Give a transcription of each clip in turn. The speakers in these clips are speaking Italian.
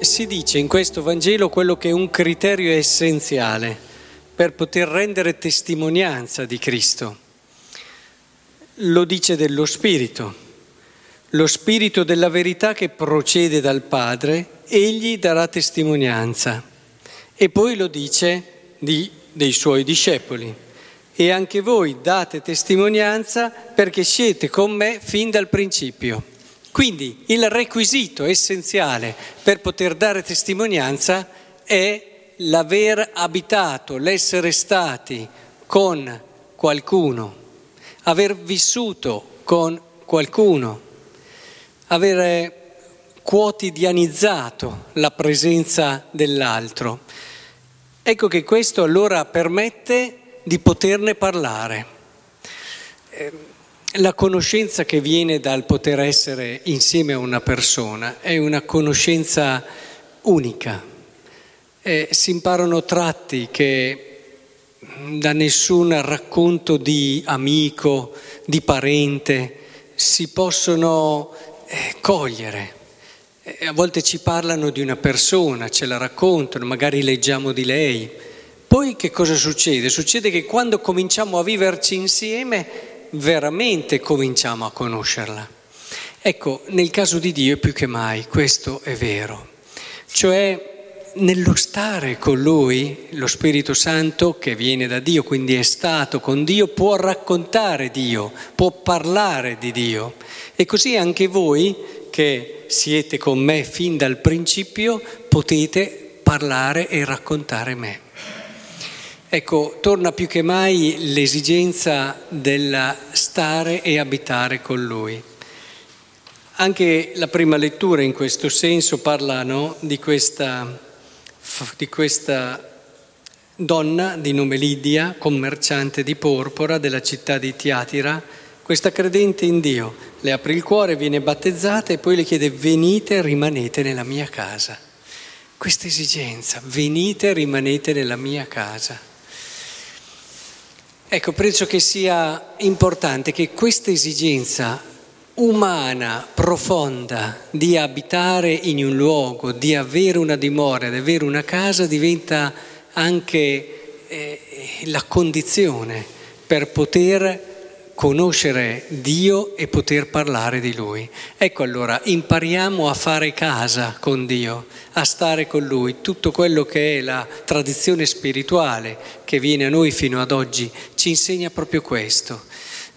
si dice in questo Vangelo quello che è un criterio essenziale per poter rendere testimonianza di Cristo. Lo dice dello Spirito, lo Spirito della verità che procede dal Padre, egli darà testimonianza. E poi lo dice di, dei suoi discepoli. E anche voi date testimonianza perché siete con me fin dal principio. Quindi il requisito essenziale per poter dare testimonianza è l'aver abitato, l'essere stati con qualcuno, aver vissuto con qualcuno, aver quotidianizzato la presenza dell'altro. Ecco che questo allora permette di poterne parlare. Ehm, la conoscenza che viene dal poter essere insieme a una persona è una conoscenza unica. Eh, si imparano tratti che da nessun racconto di amico, di parente, si possono eh, cogliere. Eh, a volte ci parlano di una persona, ce la raccontano, magari leggiamo di lei. Poi che cosa succede? Succede che quando cominciamo a viverci insieme veramente cominciamo a conoscerla. Ecco, nel caso di Dio più che mai questo è vero, cioè nello stare con Lui, lo Spirito Santo che viene da Dio, quindi è stato con Dio, può raccontare Dio, può parlare di Dio. E così anche voi che siete con me fin dal principio potete parlare e raccontare me. Ecco, torna più che mai l'esigenza del stare e abitare con Lui. Anche la prima lettura in questo senso parla no, di, questa, di questa donna di nome Lidia, commerciante di porpora della città di Tiatira, questa credente in Dio, le apre il cuore, viene battezzata e poi le chiede venite rimanete nella mia casa. Questa esigenza, venite rimanete nella mia casa. Ecco, penso che sia importante che questa esigenza umana, profonda, di abitare in un luogo, di avere una dimora, di avere una casa, diventa anche eh, la condizione per poter conoscere Dio e poter parlare di Lui. Ecco allora, impariamo a fare casa con Dio, a stare con Lui. Tutto quello che è la tradizione spirituale che viene a noi fino ad oggi ci insegna proprio questo.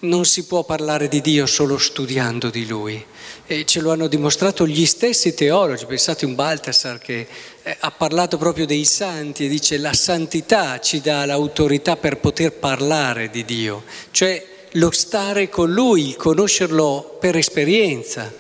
Non si può parlare di Dio solo studiando di Lui. E ce lo hanno dimostrato gli stessi teologi. Pensate un Baltasar che eh, ha parlato proprio dei santi e dice la santità ci dà l'autorità per poter parlare di Dio. Cioè lo stare con lui, conoscerlo per esperienza.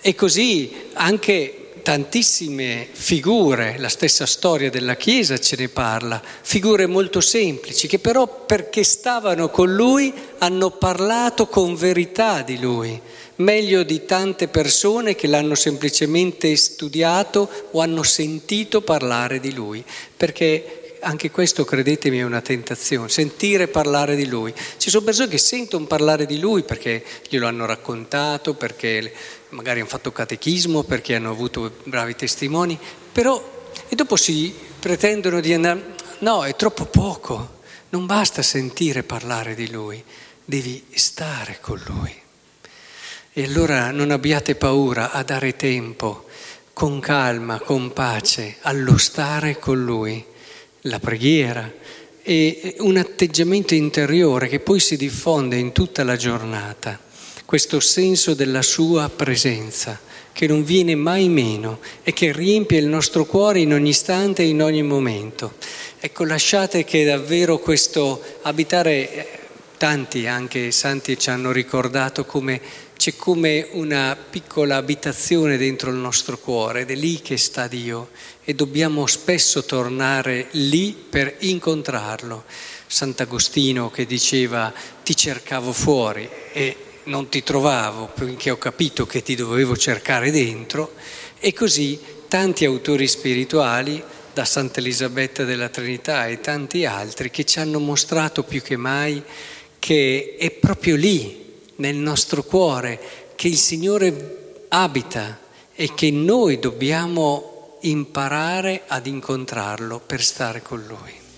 E così anche tantissime figure, la stessa storia della Chiesa ce ne parla, figure molto semplici che però perché stavano con lui hanno parlato con verità di lui, meglio di tante persone che l'hanno semplicemente studiato o hanno sentito parlare di lui, perché anche questo credetemi è una tentazione, sentire parlare di lui. Ci sono persone che sentono parlare di lui perché glielo hanno raccontato, perché magari hanno fatto catechismo, perché hanno avuto bravi testimoni, però e dopo si pretendono di andare, no, è troppo poco, non basta sentire parlare di lui, devi stare con lui. E allora non abbiate paura a dare tempo, con calma, con pace, allo stare con lui la preghiera e un atteggiamento interiore che poi si diffonde in tutta la giornata, questo senso della sua presenza che non viene mai meno e che riempie il nostro cuore in ogni istante e in ogni momento. Ecco, lasciate che davvero questo abitare, eh, tanti anche santi ci hanno ricordato come c'è come una piccola abitazione dentro il nostro cuore ed è lì che sta Dio e dobbiamo spesso tornare lì per incontrarlo. Sant'Agostino che diceva ti cercavo fuori e non ti trovavo perché ho capito che ti dovevo cercare dentro e così tanti autori spirituali da Santa Elisabetta della Trinità e tanti altri che ci hanno mostrato più che mai che è proprio lì nel nostro cuore che il Signore abita e che noi dobbiamo imparare ad incontrarlo per stare con lui.